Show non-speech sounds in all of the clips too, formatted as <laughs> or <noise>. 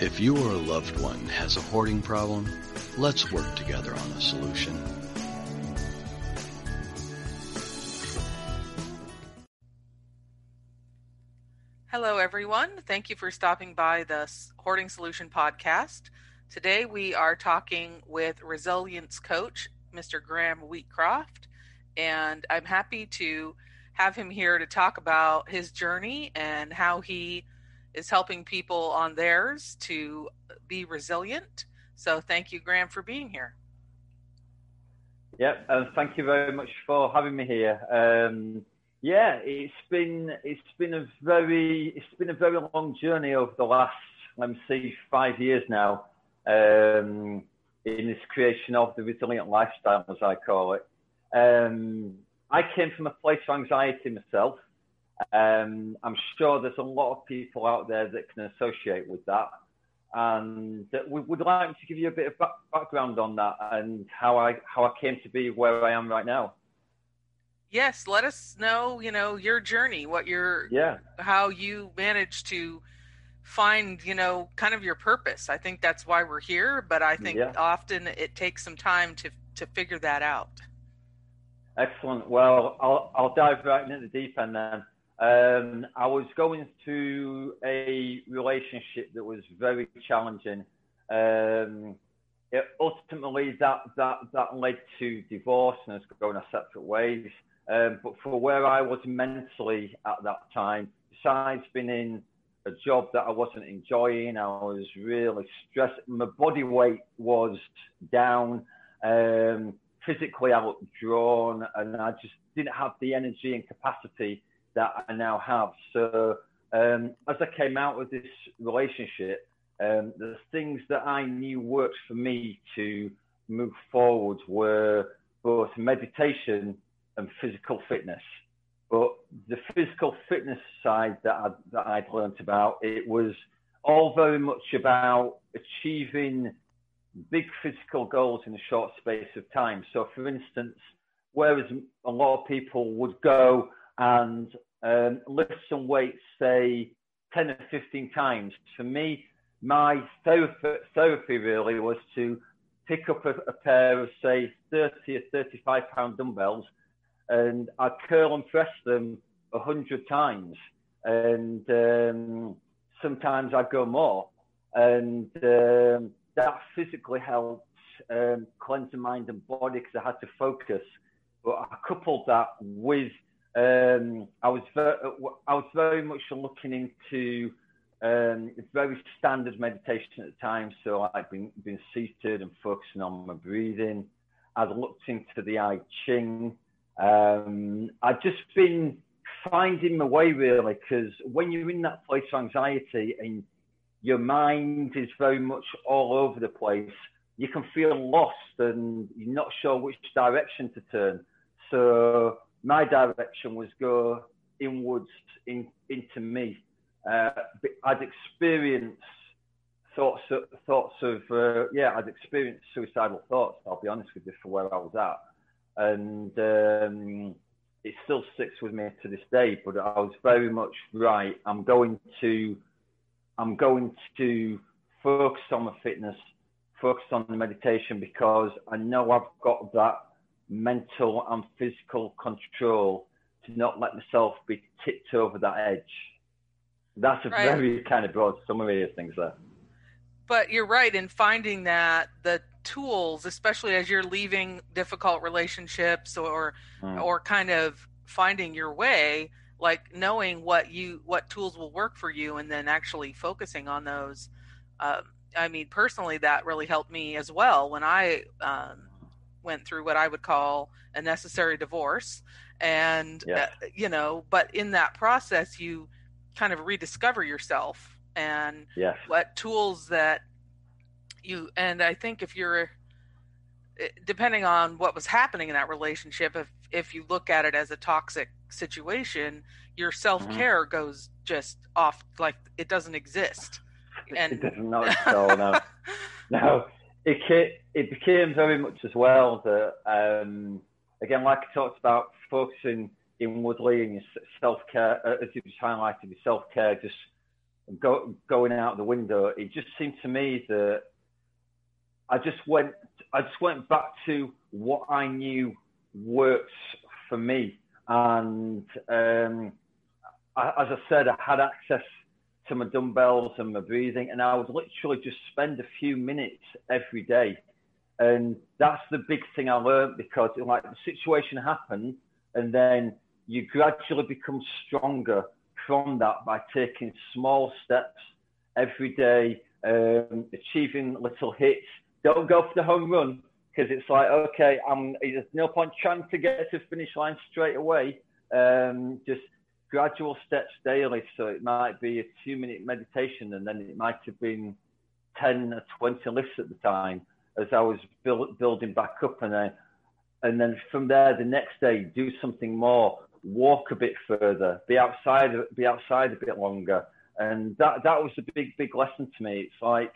If you or a loved one has a hoarding problem, let's work together on a solution. Hello, everyone. Thank you for stopping by the Hoarding Solution podcast. Today, we are talking with resilience coach, Mr. Graham Wheatcroft, and I'm happy to have him here to talk about his journey and how he is helping people on theirs to be resilient. So thank you, Graham, for being here. Yep, and thank you very much for having me here. Um, yeah, it's been it's been a very it's been a very long journey over the last let me see five years now um, in this creation of the resilient lifestyle, as I call it. Um, I came from a place of anxiety myself. Um, I'm sure there's a lot of people out there that can associate with that. And we would like to give you a bit of back background on that and how I how I came to be where I am right now. Yes, let us know, you know, your journey, what your yeah, how you managed to find, you know, kind of your purpose. I think that's why we're here, but I think yeah. often it takes some time to to figure that out. Excellent. Well, I'll I'll dive right into the deep end then. Um, I was going through a relationship that was very challenging. Um, it, ultimately, that, that, that led to divorce and us going our separate ways. Um, but for where I was mentally at that time, besides being in a job that I wasn't enjoying, I was really stressed. My body weight was down. Um, physically, I looked drawn, and I just didn't have the energy and capacity that I now have. So um, as I came out of this relationship, um, the things that I knew worked for me to move forward were both meditation and physical fitness. But the physical fitness side that, I, that I'd learned about, it was all very much about achieving big physical goals in a short space of time. So, for instance, whereas a lot of people would go and um, lift some weights, say 10 or 15 times. For me, my therapy, really was to pick up a, a, pair of, say, 30 or 35 pound dumbbells and I'd curl and press them 100 times. And um, sometimes I'd go more. And um, that physically helped um, cleanse the mind and body because I had to focus. But I coupled that with um, I was very, I was very much looking into um, very standard meditation at the time. So I'd been been seated and focusing on my breathing. I'd looked into the I Ching. Um, I'd just been finding my way really because when you're in that place of anxiety and your mind is very much all over the place, you can feel lost and you're not sure which direction to turn. So my direction was go inwards in, into me. Uh, I'd experienced thoughts of, thoughts of uh, yeah, I'd experienced suicidal thoughts. I'll be honest with you for where I was at, and um, it still sticks with me to this day. But I was very much right. I'm going to, I'm going to focus on my fitness, focus on the meditation because I know I've got that mental and physical control to not let myself be tipped over that edge. That's a right. very kind of broad summary of things there. But you're right in finding that the tools, especially as you're leaving difficult relationships or mm. or kind of finding your way, like knowing what you what tools will work for you, and then actually focusing on those. Um, I mean, personally, that really helped me as well when I um, went through what I would call a necessary divorce. And, yeah. uh, you know, but in that process, you kind of rediscover yourself and yes. what tools that you, and I think if you're, eh, depending on what was happening in that relationship, if, if you look at it as a toxic situation, your self care mm-hmm. goes just off like it doesn't exist. And it doesn't <laughs> no, no, no it it became very much as well that um, again, like I talked about, focusing inwardly and your self care, uh, as you just highlighted, your self care just go, going out the window, it just seemed to me that I just went, I just went back to what I knew works for me. And um, I, as I said, I had access to my dumbbells and my breathing, and I would literally just spend a few minutes every day. And that's the big thing I learned because like the situation happened, and then you gradually become stronger from that by taking small steps every day, um, achieving little hits. Don't go for the home run because it's like, okay, I'm, there's no point trying to get to the finish line straight away. Um, just gradual steps daily. So it might be a two minute meditation and then it might have been 10 or 20 lifts at the time as I was build, building back up. And then, and then from there, the next day, do something more walk a bit further, be outside, be outside a bit longer. And that, that was a big, big lesson to me. It's like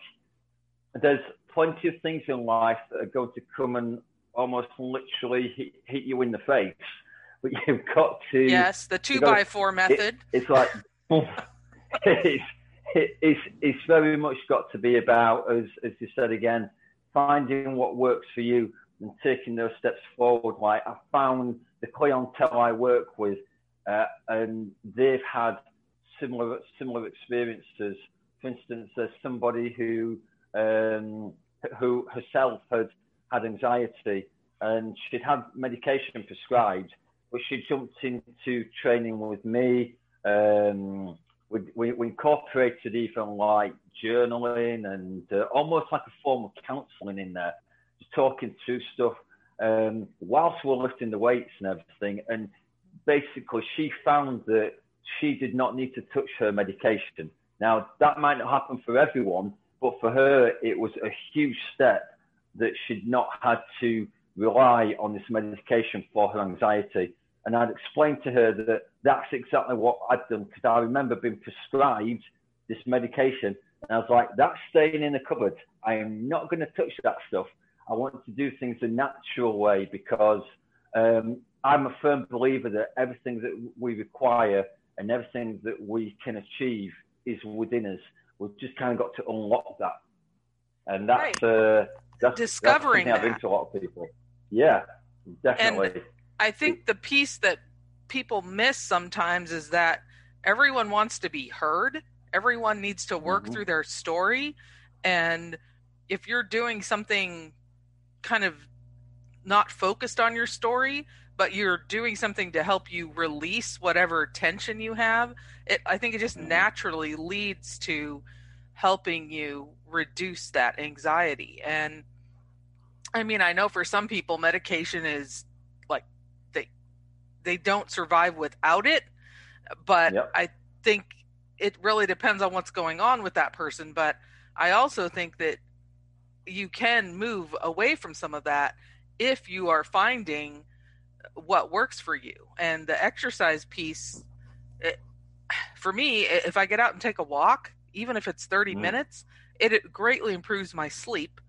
there's plenty of things in life that are going to come and almost literally hit, hit you in the face. But you've got to. Yes, the two by four method. It, it's like, <laughs> it's, it's, it's very much got to be about, as, as you said again, finding what works for you and taking those steps forward. Like I found the clientele I work with, uh, and they've had similar similar experiences. For instance, there's somebody who um, who herself had had anxiety, and she'd had medication prescribed, she jumped into training with me. Um, we, we, we, incorporated even like journaling and uh, almost like a form of counselling in there, just talking through stuff um, whilst we're lifting the weights and everything. And basically, she found that she did not need to touch her medication. Now, that might not happen for everyone, but for her, it was a huge step that she'd not had to rely on this medication for her anxiety. And I'd explained to her that that's exactly what I'd done because I remember being prescribed this medication. And I was like, that's staying in the cupboard. I am not going to touch that stuff. I want to do things the natural way because um, I'm a firm believer that everything that we require and everything that we can achieve is within us. We've just kind of got to unlock that, and that's right. uh, that's discovering that's that. to a lot of people. Yeah, definitely. And I think the piece that people miss sometimes is that everyone wants to be heard. Everyone needs to work mm-hmm. through their story, and if you're doing something kind of not focused on your story, but you're doing something to help you release whatever tension you have, it, I think it just mm-hmm. naturally leads to helping you reduce that anxiety. And I mean, I know for some people, medication is they don't survive without it, but yep. I think it really depends on what's going on with that person. But I also think that you can move away from some of that if you are finding what works for you and the exercise piece it, for me if i get out and take a walk even if it's 30 mm. minutes it, it, greatly improves my sleep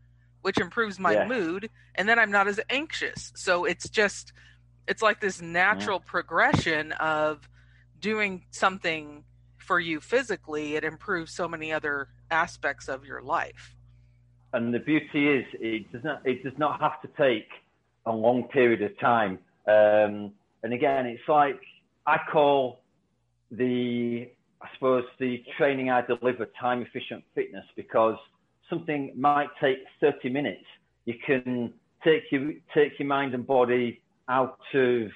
which improves my yeah. mood and then i'm not as anxious so it's just it's like this natural yeah. progression of doing something for you physically it improves so many other aspects of your life and the beauty is it does not it does not have to take a long period of time. Um, and again, it's like I call the I suppose the training I deliver time efficient fitness because something might take 30 minutes. You can take your take your mind and body out of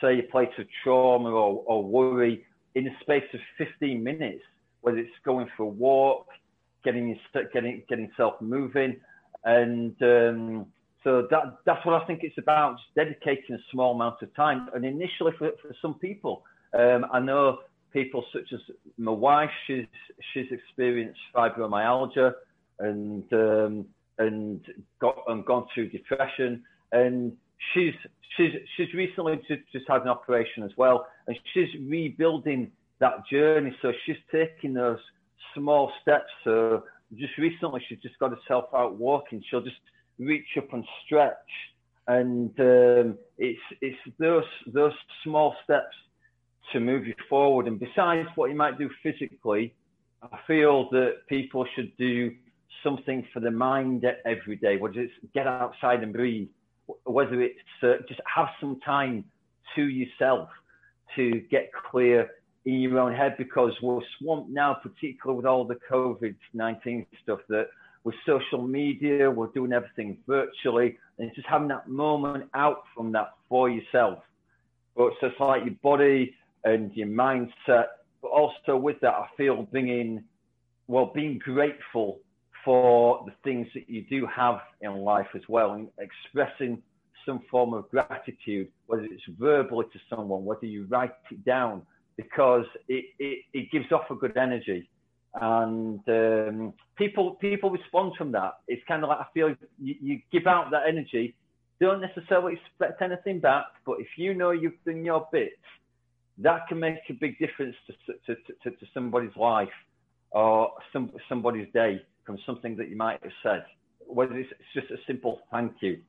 say a place of trauma or, or worry in the space of 15 minutes, whether it's going for a walk, getting getting getting self moving, and um, so that that's what I think it's about. Just dedicating a small amount of time, and initially for, for some people, um, I know people such as my wife. She's she's experienced fibromyalgia and um, and got and gone through depression, and she's she's she's recently just, just had an operation as well, and she's rebuilding that journey. So she's taking those small steps. So just recently, she's just got herself out walking. She'll just reach up and stretch, and um, it's it's those those small steps to move you forward. And besides what you might do physically, I feel that people should do something for the mind every day. What is it's get outside and breathe, whether it's uh, just have some time to yourself to get clear in your own head because we're swamped now, particularly with all the COVID 19 stuff that with social media, we're doing everything virtually, and just having that moment out from that for yourself. But so it's like your body and your mindset, but also with that, I feel bringing, well, being grateful for the things that you do have in life as well, and expressing some form of gratitude, whether it's verbally to someone, whether you write it down, because it, it, it gives off a good energy. And um, people people respond from that. It's kind of like I feel you, you give out that energy, don't necessarily expect anything back, but if you know you've done your bits, that can make a big difference to, to, to, to somebody's life or some, somebody's day from something that you might have said, whether it's just a simple thank you.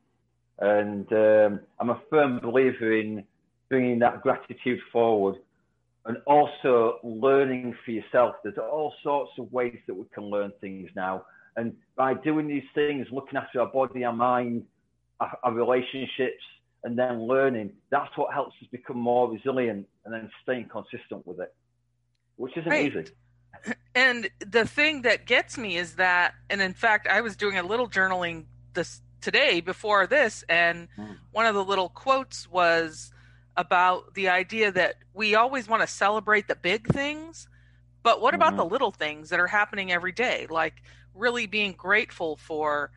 And um, I'm a firm believer in bringing that gratitude forward and also learning for yourself. There's all sorts of ways that we can learn things now. And by doing these things, looking after our body, our mind, our, our relationships, and then learning, that's what helps us become more resilient and then staying consistent with it, which isn't right. easy. And the thing that gets me is that, and in fact, I was doing a little journaling this today before this, and mm. one of the little quotes was, about the idea that we always want to celebrate the big things, but what about mm-hmm. the little things that are happening every day? Like really being grateful for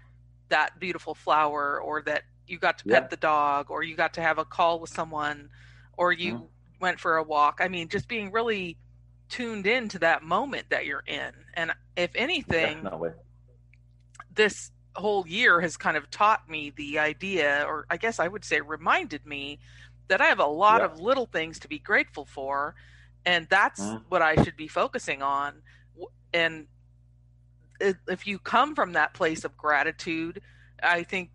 that beautiful flower or that you got to pet yeah. the dog or you got to have a call with someone or you mm-hmm. went for a walk. I mean, just being really tuned in to that moment that you're in. And if anything, Definitely. this whole year has kind of taught me the idea, or I guess I would say reminded me that I have a lot of little things to be grateful for, and that's mm. what I should be focusing on. And if you come from that place of gratitude, I think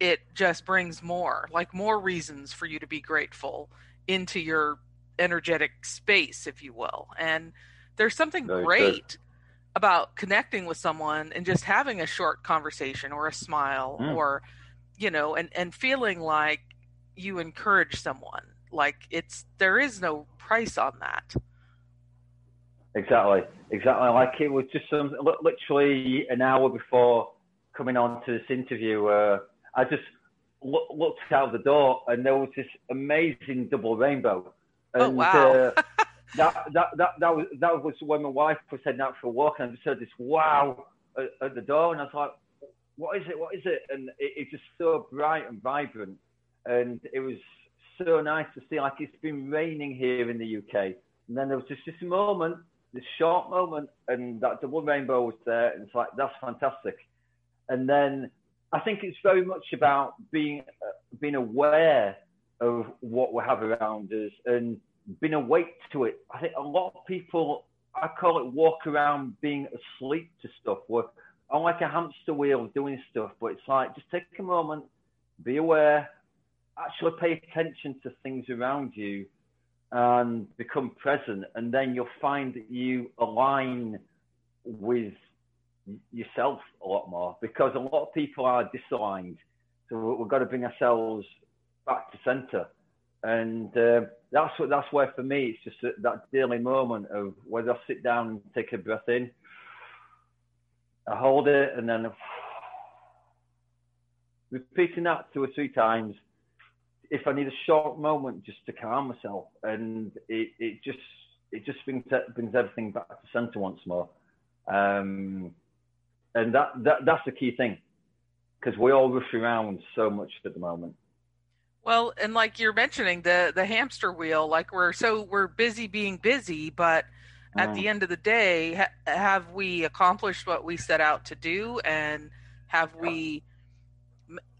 it just brings more, like more reasons for you to be grateful into your energetic space, if you will. And there's something Very great good. about connecting with someone and just having a short conversation or a smile mm. or, you know, and, and feeling like you encourage someone. Like it's there is no price on that. Exactly, exactly. Like it was just some literally an hour before coming on to this interview. Uh, I just look, looked out the door and there was this amazing double rainbow. Oh, and, oh wow! uh, <laughs> that, that that that was that was when my wife was heading out for a walk, and I just heard this wow at, at the door, and I thought, "What is it? What is it?" And it, it's just so bright and vibrant and it was so nice to see. Like it's been raining here in the UK, and then there was just this moment, this short moment, and that double rainbow was there, and it's like that's fantastic. And then I think it's very much about being uh, being aware of what we have around us and being awake to it. I think a lot of people, I call it walk around being asleep to stuff. We're on like a hamster wheel doing stuff, but it's like just take a moment, be aware, actually pay attention to things around you and become present, and then you'll find that you align with yourself a lot more because a lot of people are disaligned. So we've got to bring ourselves back to center, and uh, that's what that's where for me it's just that, that daily moment of whether I sit down and take a breath in, I hold it, and then repeating that two or three times if I need a short moment just to calm myself, and it, it just it just brings brings everything back to center once more, um, and that, that that's the key thing because we all rush around so much at the moment. Well, and like you're mentioning the the hamster wheel, like we're so we're busy being busy, but at mm. the end of the day, ha- have we accomplished what we set out to do, and have we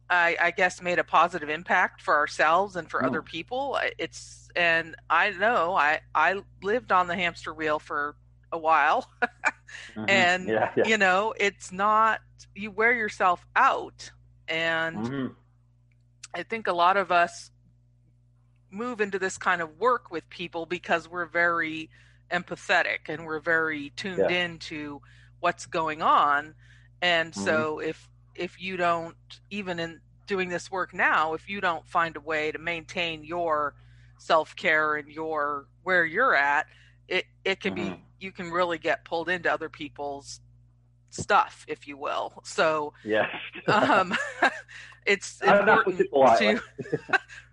I, I, guess made a positive impact for ourselves and for other people. It's and I know I I lived on the hamster wheel for a while, <laughs> mm-hmm. and yeah, yeah. you know it's not you wear yourself out, and mm-hmm. I think a lot of us move into this kind of work with people because we're very empathetic and we're very tuned yeah. into what's going on and mm-hmm. so if if you don't even in doing this work now if you don't find a way to maintain your self-care and your where you're at it it can mm-hmm. be you can really get pulled into other people's stuff if you will so yeah um <laughs> it's important to <laughs> <laughs>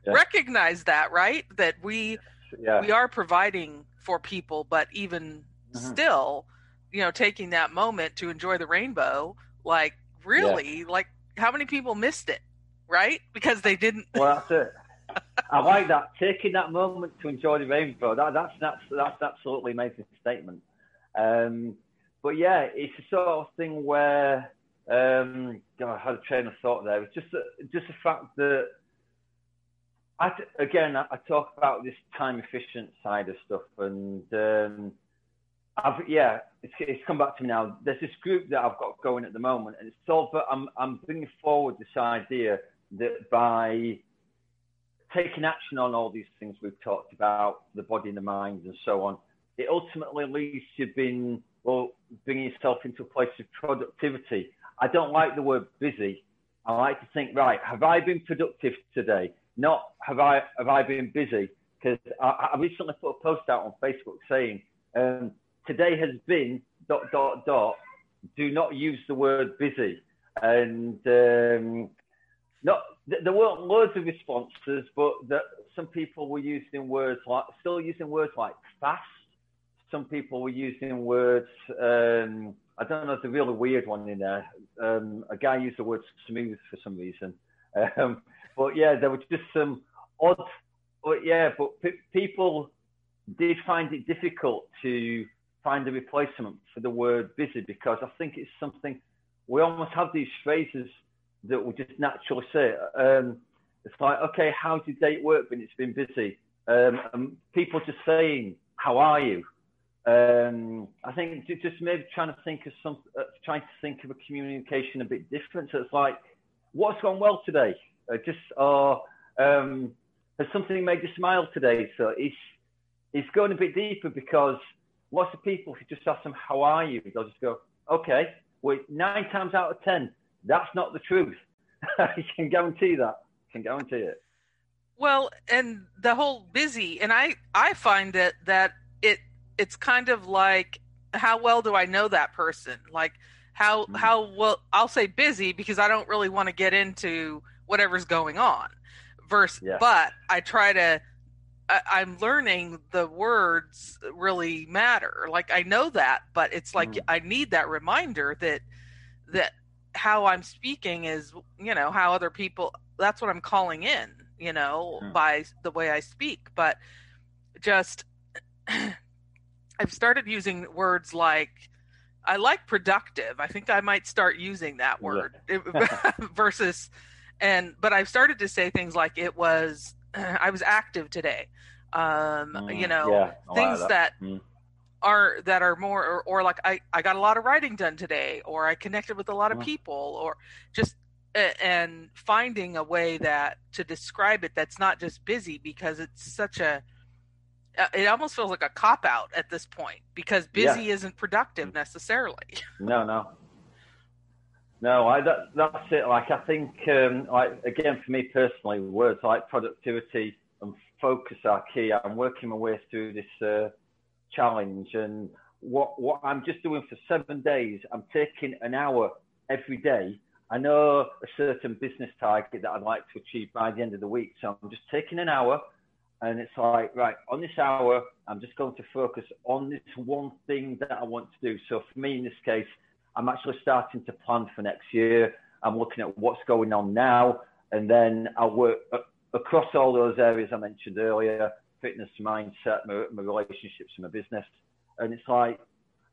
yeah. recognize that right that we yeah. we are providing for people but even mm-hmm. still you know taking that moment to enjoy the rainbow like really yeah. like how many people missed it right because they didn't well that's it <laughs> I like that. Taking that moment to enjoy the rainbow. That, that's that's that's absolutely amazing statement. Um, but yeah, it's a sort of thing where um, God, I had a train of thought there. It's just just the fact that again I, I, talk about this time efficient side of stuff, and um, I've yeah, it's, it's come back to me now. There's this group that I've got going at the moment, and it's all. But I'm I'm bringing forward this idea that by taking action on all these things we've talked about, the body and the mind and so on, it ultimately leads to being, well, bringing yourself into a place of productivity. I don't like the word busy. I like to think, right, have I been productive today? Not have I have I been busy? Because I, I, recently put a post out on Facebook saying, um, today has been dot dot dot. Do not use the word busy. And um, not there weren't loads of responses, but that some people were using words like still using words like fast. Some people were using words. Um, I don't know. There's a really weird one in there. Um, a guy used the word smooth for some reason. <laughs> Um, but yeah, there were just some odd. But yeah, but p- people did find it difficult to find a replacement for the word busy because I think it's something we almost have these phrases that we just naturally say. Um, it's like, okay, how's your date work when it's been busy? Um, and people just saying, how are you? Um, I think just maybe trying to think of some, uh, trying to think of a communication a bit different. So it's like, what's gone well today? Uh, just, or um, has something made you smile today? So it's, it's going a bit deeper because lots of people, if you just ask them, how are you? They'll just go, okay, well, nine times out of 10, that's not the truth. <laughs> I can guarantee that. I can guarantee it. Well, and the whole busy, and I I find that that it's kind of like how well do I know that person? Like how mm-hmm. how well I'll say busy because I don't really want to get into whatever's going on. Verse, yeah. but I try to. I, am learning the words really matter. Like I know that, but it's like mm. I need that reminder that that how I'm speaking is, you know, how other people, that's what I'm calling in, you know, hmm. by the way I speak. But just, <clears throat> I've started using words like, I like productive. I think I might start using that word yeah. <laughs> <laughs> versus, and, but I've started to say things like it was, <clears throat> I was active today. Um, mm, you know, yeah, things that, that mm are that are more or, or like I, I got a lot of writing done today or i connected with a lot of people or just and finding a way that to describe it that's not just busy because it's such a it almost feels like a cop out at this point because busy yeah. isn't productive necessarily <laughs> no no no i that, that's it like i think um like again for me personally words like productivity and focus are key i'm working my way through this uh challenge. And what what I'm just doing for seven days, I'm taking an hour every day. I know a certain business target that I'd like to achieve by the end of the week. So I'm just taking an hour and it's like, right, on this hour, I'm just going to focus on this one thing that I want to do. So for me, in this case, I'm actually starting to plan for next year. I'm looking at what's going on now, and then I'll work across all those areas I mentioned earlier fitness, mindset, my, my relationships, and my business. And it's like,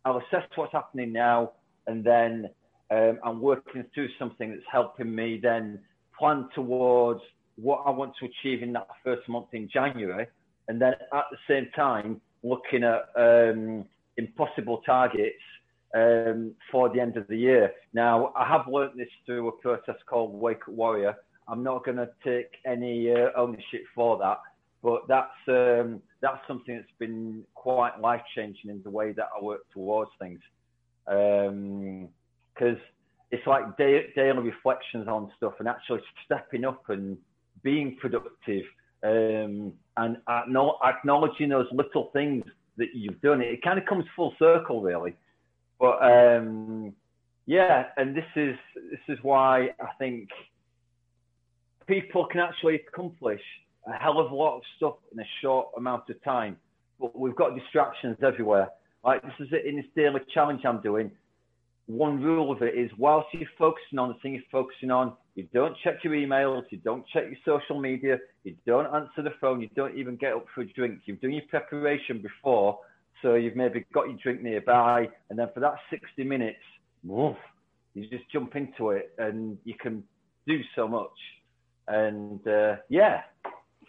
I'll assess what's happening now, and then um, I'm working through something that's helping me then plan towards what I want to achieve in that first month in January. And then at the same time, looking at um, impossible targets um, for the end of the year. Now, I have learned this through a process called Wake Up Warrior. I'm not going to take any uh, ownership for that but that's um, that's something that's been quite life changing in the way that I work towards things. Because um, it's like day, daily reflections on stuff and actually stepping up and being productive um, and acknowledging those little things that you've done. It kind of comes full circle, really. But um, yeah, and this is this is why I think people can actually accomplish a hell of a lot of stuff in a short amount of time. But we've got distractions everywhere. Like this is it in this daily challenge I'm doing. One rule of it is whilst you're focusing on the thing you're focusing on, you don't check your emails, you don't check your social media, you don't answer the phone, you don't even get up for a drink. You've done your preparation before, so you've maybe got your drink nearby, and then for that 60 minutes, woof, you just jump into it and you can do so much. And uh, yeah,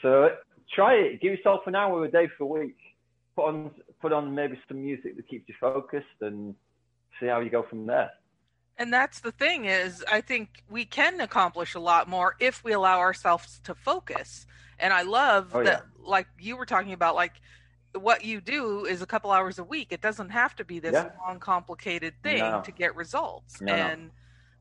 so try it. Give yourself an hour a day for a week. Put on put on maybe some music that keeps you focused, and see how you go from there. And that's the thing is, I think we can accomplish a lot more if we allow ourselves to focus. And I love oh, that, yeah. like you were talking about, like what you do is a couple hours a week. It doesn't have to be this yeah. long, complicated thing no. to get results. No. And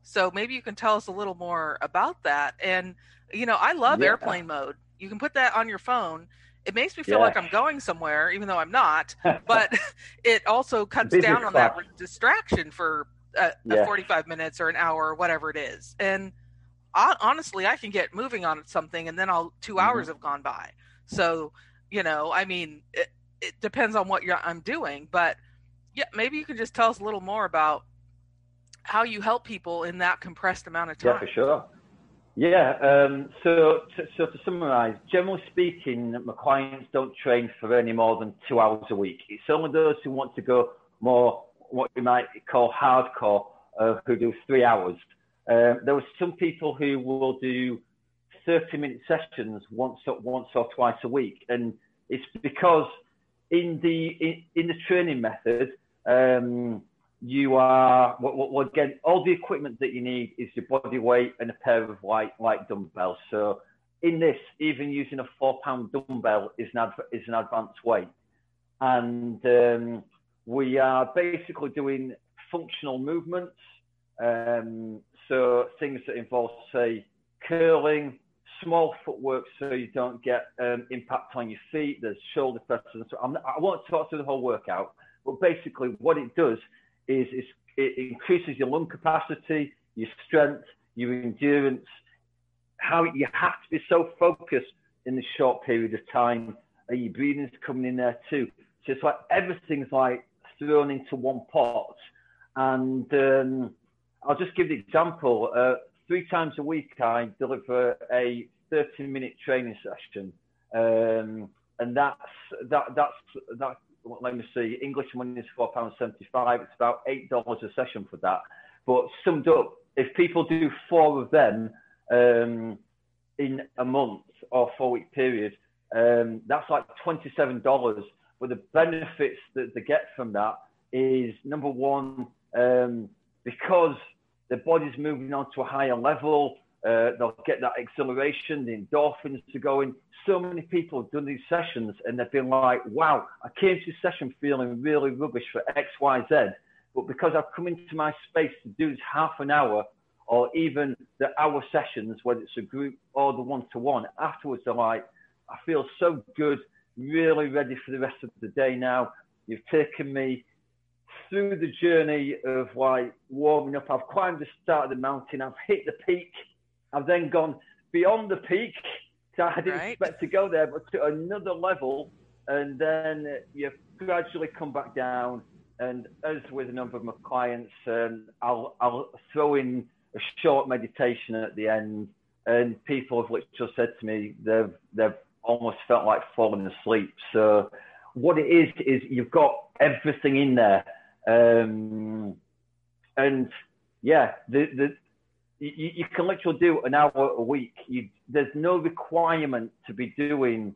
so maybe you can tell us a little more about that. And you know, I love yeah. airplane mode. You can put that on your phone. It makes me feel yeah. like I'm going somewhere, even though I'm not. <laughs> But <laughs> it also cuts down on that distraction for a, a 45 minutes or an hour or whatever it is. And I, honestly, I can get moving on something, and then I'll 2 mm-hmm. hours have gone by. So you know, I mean, it, it depends on what I'm doing, but yeah, maybe you can just tell us a little more about how you help people in that compressed amount of time. Yeah, for sure. Yeah. Um, so, to, so to summarize, generally speaking, my clients don't train for any more than two hours a week. It's only those who want to go more, what you might call hardcore, uh, who do three hours. Uh, there are some people who will do 30 minute sessions once or, once or twice a week. And it's because in the in, in the training method, um, you are well, well, again all the equipment that you need is your body weight and a pair of light light dumbbells. So in this, even using a four pound dumbbell is an adv- is an advanced weight, and um, we are basically doing functional movements. Um, so things that involve say curling, small footwork so you don't get um, impact on your feet. There's shoulder presses. So I'm, I won't talk through the whole workout, but basically what it does is, is it increases your lung capacity, your strength, your endurance. How you have to be so focused in this short period of time, and your breathing's coming in there too. So it's like everything's like thrown into one pot. And um, I'll just give the example. Uh, three times a week, I deliver a 30 minute training session. Um, and that's, that, that's, that, let me see, English money is £4.75. It's about $8 a session for that. But summed up, if people do four of them um, in a month or four week period, um, that's like $27. But the benefits that they get from that is number one, um, because the body's moving on to a higher level. Uh, they'll get that exhilaration, the endorphins to going. So many people have done these sessions and they've been like, wow, I came to this session feeling really rubbish for X, Y, Z. But because I've come into my space to do this half an hour or even the hour sessions, whether it's a group or the one to one, afterwards they're like, I feel so good, really ready for the rest of the day now. You've taken me through the journey of like warming up, I've climbed the start of the mountain, I've hit the peak, I've then gone beyond the peak. So I didn't right. expect to go there, but to another level, and then you gradually come back down. And as with a number of my clients, um, I'll I'll throw in a short meditation at the end, and people have literally said to me they've they've almost felt like falling asleep. So what it is is you've got everything in there um, and yeah, the, the, you, you, can literally do an hour a week. You, there's no requirement to be doing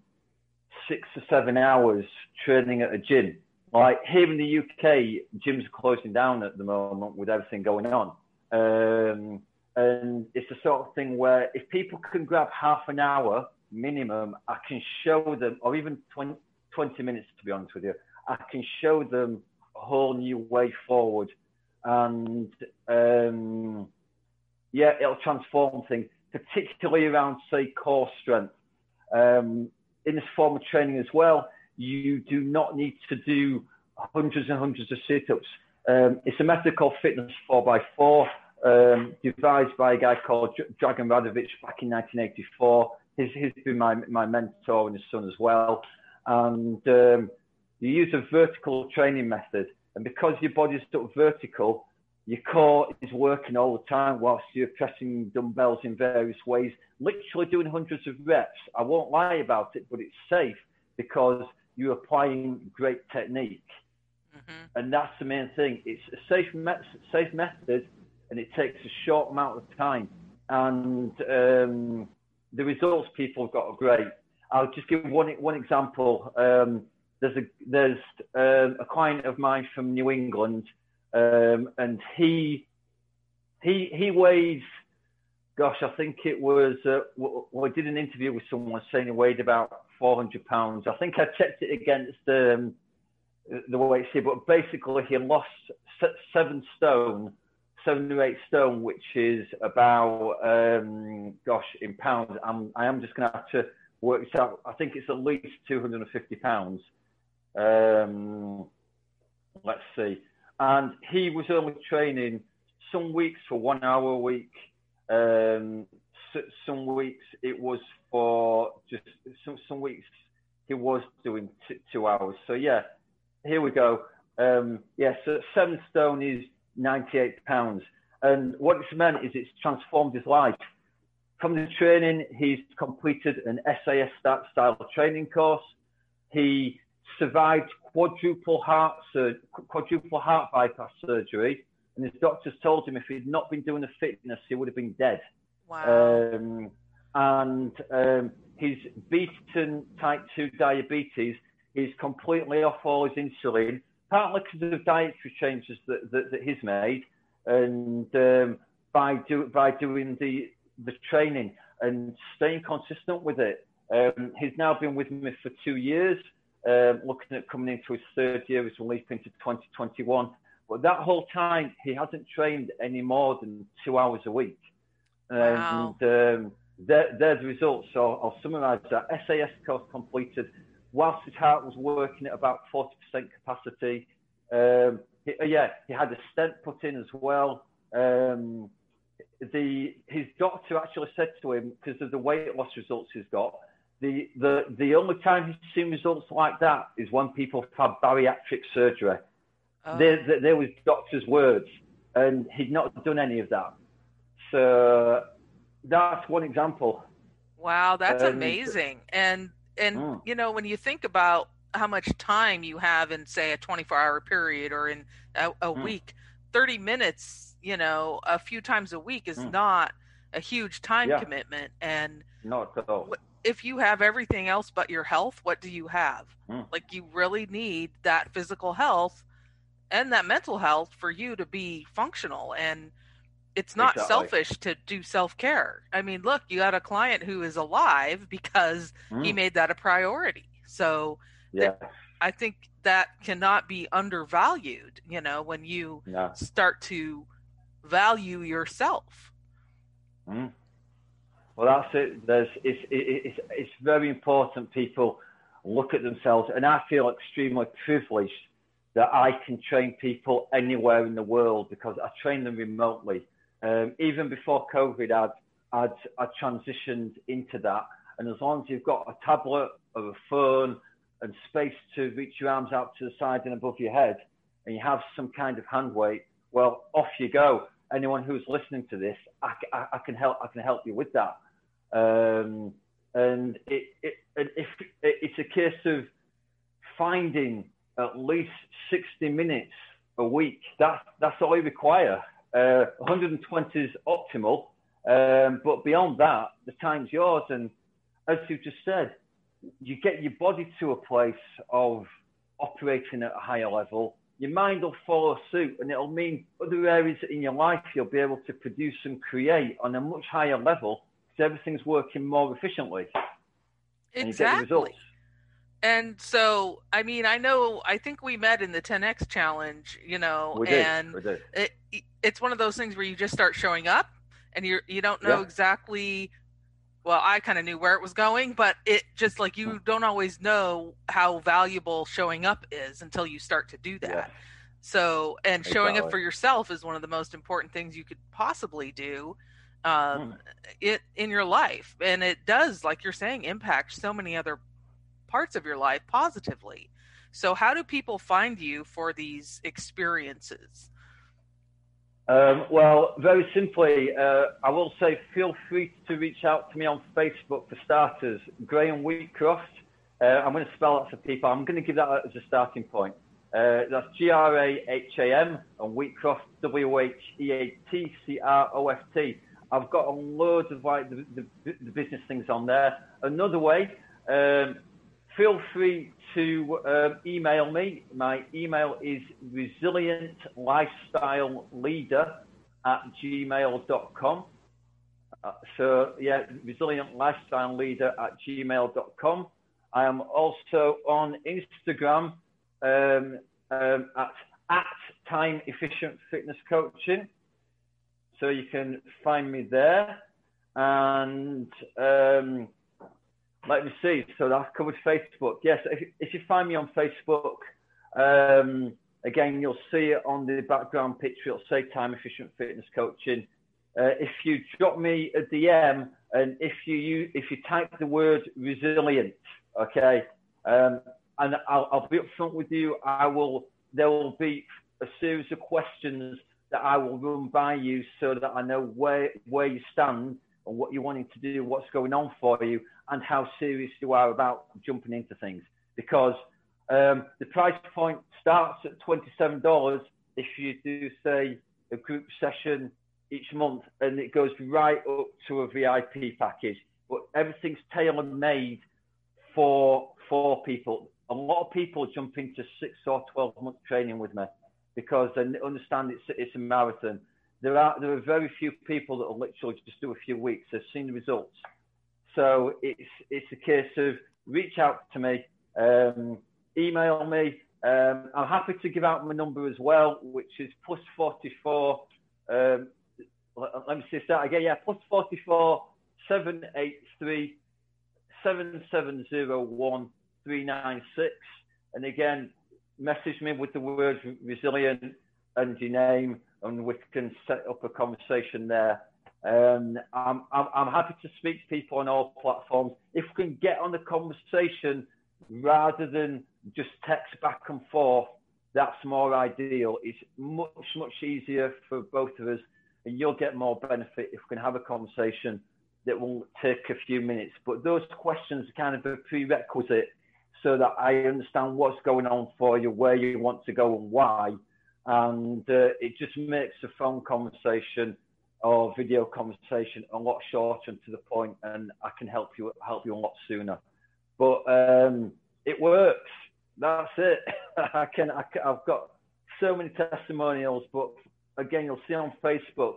six or seven hours training at a gym. Like here in the UK, gyms are closing down at the moment with everything going on. Um, and it's the sort of thing where if people can grab half an hour minimum, I can show them, or even 20, 20 minutes to be honest with you, I can show them a whole new way forward. And um, yeah, it'll transform things, particularly around, say, core strength. Um, in this form of training as well, you do not need to do hundreds and hundreds of sit-ups. Um, it's a method called Fitness 4x4, um, devised by a guy called Dragan Radovich back in 1984. He's, he's been my, my mentor and his son as well. And um, you use a vertical training method. And because your body's stuck vertical, your core is working all the time whilst you're pressing dumbbells in various ways, literally doing hundreds of reps. I won't lie about it, but it's safe because you're applying great technique. Mm-hmm. And that's the main thing. It's a safe, me- safe method and it takes a short amount of time. And um, the results people have got are great. I'll just give one, one example. Um, there's a there's um, a client of mine from New England, um, and he he he weighs, gosh, I think it was. Uh, well, I did an interview with someone saying he weighed about 400 pounds. I think I checked it against um, the weight here, but basically he lost seven stone, seven or eight stone, which is about, um, gosh, in pounds. I'm I am just going to have to work it out. I think it's at least 250 pounds. Um, let's see. And he was only training some weeks for one hour a week. Um, some weeks it was for just some, some weeks he was doing t- two hours. So yeah, here we go. Um, yeah, so seven stone is 98 pounds. And what it's meant is it's transformed his life. From the training, he's completed an SAS style training course. He survived quadruple heart sur- quadruple heart bypass surgery, and his doctors told him if he'd not been doing the fitness, he would have been dead. Wow. Um, and um, he's beaten type 2 diabetes. He's completely off all his insulin, partly because of dietary changes that, that, that he's made, and um, by, do, by doing the, the training and staying consistent with it. Um, he's now been with me for two years um, looking at coming into his third year as we leap into 2021. But that whole time, he hasn't trained any more than two hours a week. Wow. And um, there, there's the results. So I'll summarize that. SAS course completed whilst his heart was working at about 40% capacity. Um, he, uh, yeah, he had a stent put in as well. Um, the his doctor actually said to him because of the weight loss results he's got, the, the, the only time he's seen results like that is when people have bariatric surgery. Oh. There, there, there was doctor's words, and he'd not done any of that. So that's one example. Wow, that's um, amazing. And and mm. you know when you think about how much time you have in say a 24 hour period or in a, a mm. week, 30 minutes, you know, a few times a week is mm. not a huge time yeah. commitment and not at all if you have everything else but your health, what do you have? Mm. Like you really need that physical health and that mental health for you to be functional and it's not exactly. selfish to do self-care. I mean, look, you got a client who is alive because mm. he made that a priority. So yeah. I think that cannot be undervalued, you know, when you yeah. start to value yourself. Mm. Well, that's it. There's, it's, it's, it's very important people look at themselves, and I feel extremely privileged that I can train people anywhere in the world because I train them remotely. Um, even before COVID, I'd, I'd, I'd transitioned into that. And as long as you've got a tablet or a phone and space to reach your arms out to the side and above your head, and you have some kind of hand weight, well, off you go. Anyone who's listening to this, I, I, I can help. I can help you with that. Um, and it, it, it, it's a case of finding at least 60 minutes a week. That's, that's all you require. Uh, 120 is optimal. Um, but beyond that, the time's yours. And as you just said, you get your body to a place of operating at a higher level. Your mind will follow suit, and it'll mean other areas in your life you'll be able to produce and create on a much higher level everything's working more efficiently. exactly. And so, I mean, I know, I think we met in the 10X challenge, you know, we did. and we did. It, it's one of those things where you just start showing up and you're, you don't know Yeah. exactly well i kind of knew where it was going but it just like you mm. don't always know how valuable showing up is until you start to do that Yeah. so and showing up for yourself is one of the most important things you could possibly do um, Mm. it in your life and it does like you're saying impact so many other parts of your life positively so how do people find you for these experiences Um, well, very simply, uh, I will say feel free to reach out to me on Facebook for starters. Graham Wheatcroft. Uh, I'm going to spell that for people. I'm going to give that as a starting point. Uh, that's G R A H A M and Wheatcroft W H E A T C R O F T. I've got loads of like the, the, the business things on there. Another way, um, feel free to um, email me. My email is resilientlifestyleleader at gmail.com. Uh, so, yeah, resilientlifestyleleader at gmail.com. I am also on Instagram um, um, at, at Time Efficient Fitness Coaching. So you can find me there. And um, let me see. So that covers Facebook. Yes, if, if you find me on Facebook, um, again, you'll see it on the background picture. It'll say Time Efficient Fitness Coaching. Uh, if you drop me a DM and if you use, if you type the word resilient, okay, um, and I'll, I'll be upfront with you. I will. There will be a series of questions that I will run by you so that I know where where you stand and what you're wanting to do, what's going on for you, and how serious you are about jumping into things. Because um, the price point starts at $27 if you do, say, a group session each month, and it goes right up to a VIP package. But everything's tailor made for for people. A lot of people jump into six or 12 month training with me because they understand it's, it's a marathon. There are there are very few people that will literally just do a few weeks. They've seen the results. So it's it's a case of reach out to me, um, email me. Um, I'm happy to give out my number as well, which is plus 44. Um, let, let me see that again. Yeah, plus 44 783 7701 396. And again, message me with the words resilient and your name, and we can set up a conversation there. Um, I'm, I'm, I'm happy to speak to people on all platforms. If we can get on the conversation rather than just text back and forth, that's more ideal. It's much, much easier for both of us, and you'll get more benefit if we can have a conversation that will take a few minutes. But those questions are kind of a prerequisite so that I understand what's going on for you, where you want to go, and why. And uh, it just makes a phone conversation or video conversation a lot shorter and to the point, and I can help you help you a lot sooner. But um, it works. That's it. <laughs> I can, I. I've got so many testimonials, but again, you'll see on Facebook.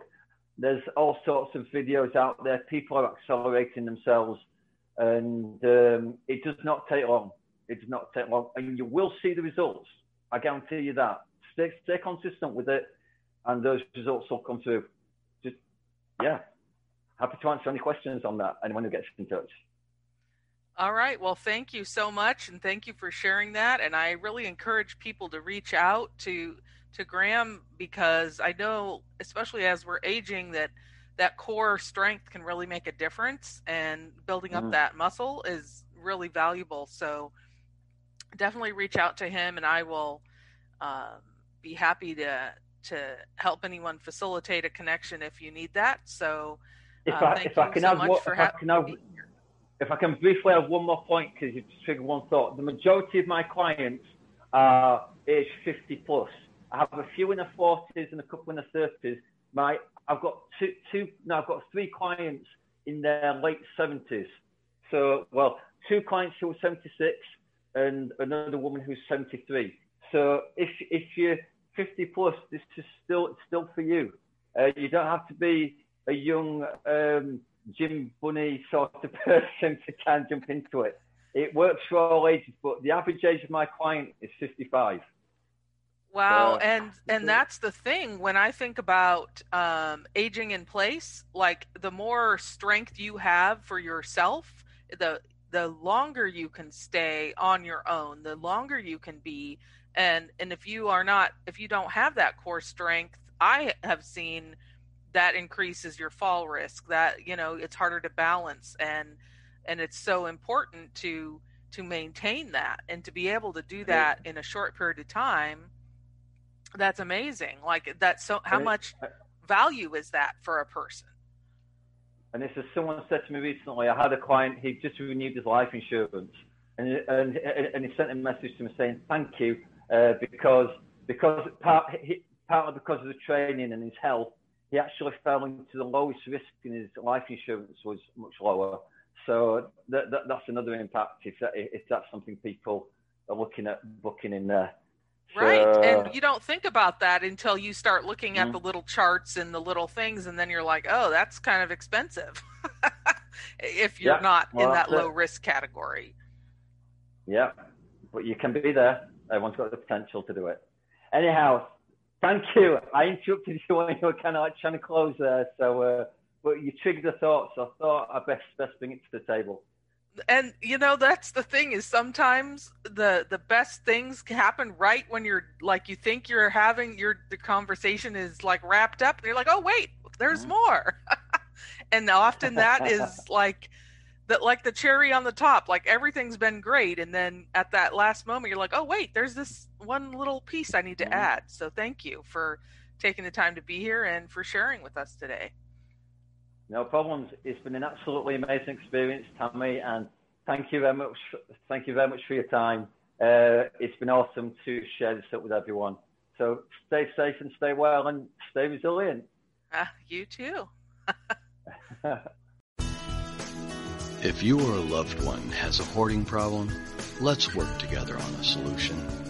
There's all sorts of videos out there. People are accelerating themselves, and um, it does not take long. It does not take long, and you will see the results. I guarantee you that. Stay, stay consistent with it, and those results will come through. Just, yeah. Happy to answer any questions on that. Anyone who gets in touch. All right. Well, thank you so much, and thank you for sharing that. And I really encourage people to reach out to to Graham because I know, especially as we're aging, that that core strength can really make a difference, and building up Mhm. that muscle is really valuable. So definitely reach out to him, and I will um, be happy to to help anyone facilitate a connection if you need that. So If uh, I, thank if I you can so have much for if I having can me here. if I can briefly have one more point because you just triggered one thought. The majority of my clients are age 50 plus. I have a few in their 40s and a couple in their 30s. My, I've got two, two, no, I've got three clients in their late 70s. So, well, two clients who are 76 and another woman who's 73. So if if you're 50 plus, this is still it's still for you. Uh, you don't have to be a young um, gym bunny sort of <laughs> person to and jump into it. it works for all ages, but the average age of my client is 55. Wow, and and that's the thing when I think about um, aging in place. Like the more strength you have for yourself, the the longer you can stay on your own, the longer you can be. And and if you are not, if you don't have that core strength, I have seen that increases your fall risk. That you know it's harder to balance, and and it's so important to to maintain that and to be able to do that in a short period of time that's amazing. Like that's so. How much value is that for a person? And this is someone said to me recently. I had a client. He just renewed his life insurance, and and and he sent a message to me saying thank you uh, because because part, he, partly because of the training and his health, he actually fell into the lowest risk in his life insurance was much lower. So that, that, that's another impact if that, if that's something people are looking at booking in there. Right. Uh, and you don't think about that until you start looking at mm-hmm. the little charts and the little things, and then you're like, oh, that's kind of expensive <laughs> if you're yeah. not well, in that low it. risk category. Yeah. But you can be there. Everyone's got the potential to do it. Anyhow, thank you. <laughs> I interrupted you when you were kind of like trying to close there. So, uh, but you triggered a thought, so I thought I best best bring it to the table and you know that's the thing is sometimes the the best things happen right when you're like you think you're having your the conversation is like wrapped up and you're like oh wait there's mm-hmm. more <laughs> and often that is <laughs> like that like the cherry on the top like everything's been great and then at that last moment you're like oh wait there's this one little piece i need to mm-hmm. add so thank you for taking the time to be here and for sharing with us today no problems. It's been an absolutely amazing experience, Tammy, and thank you very much. Thank you very much for your time. Uh, it's been awesome to share this up with everyone. So stay safe and stay well and stay resilient. Uh, you too. <laughs> if you or a loved one has a hoarding problem, let's work together on a solution.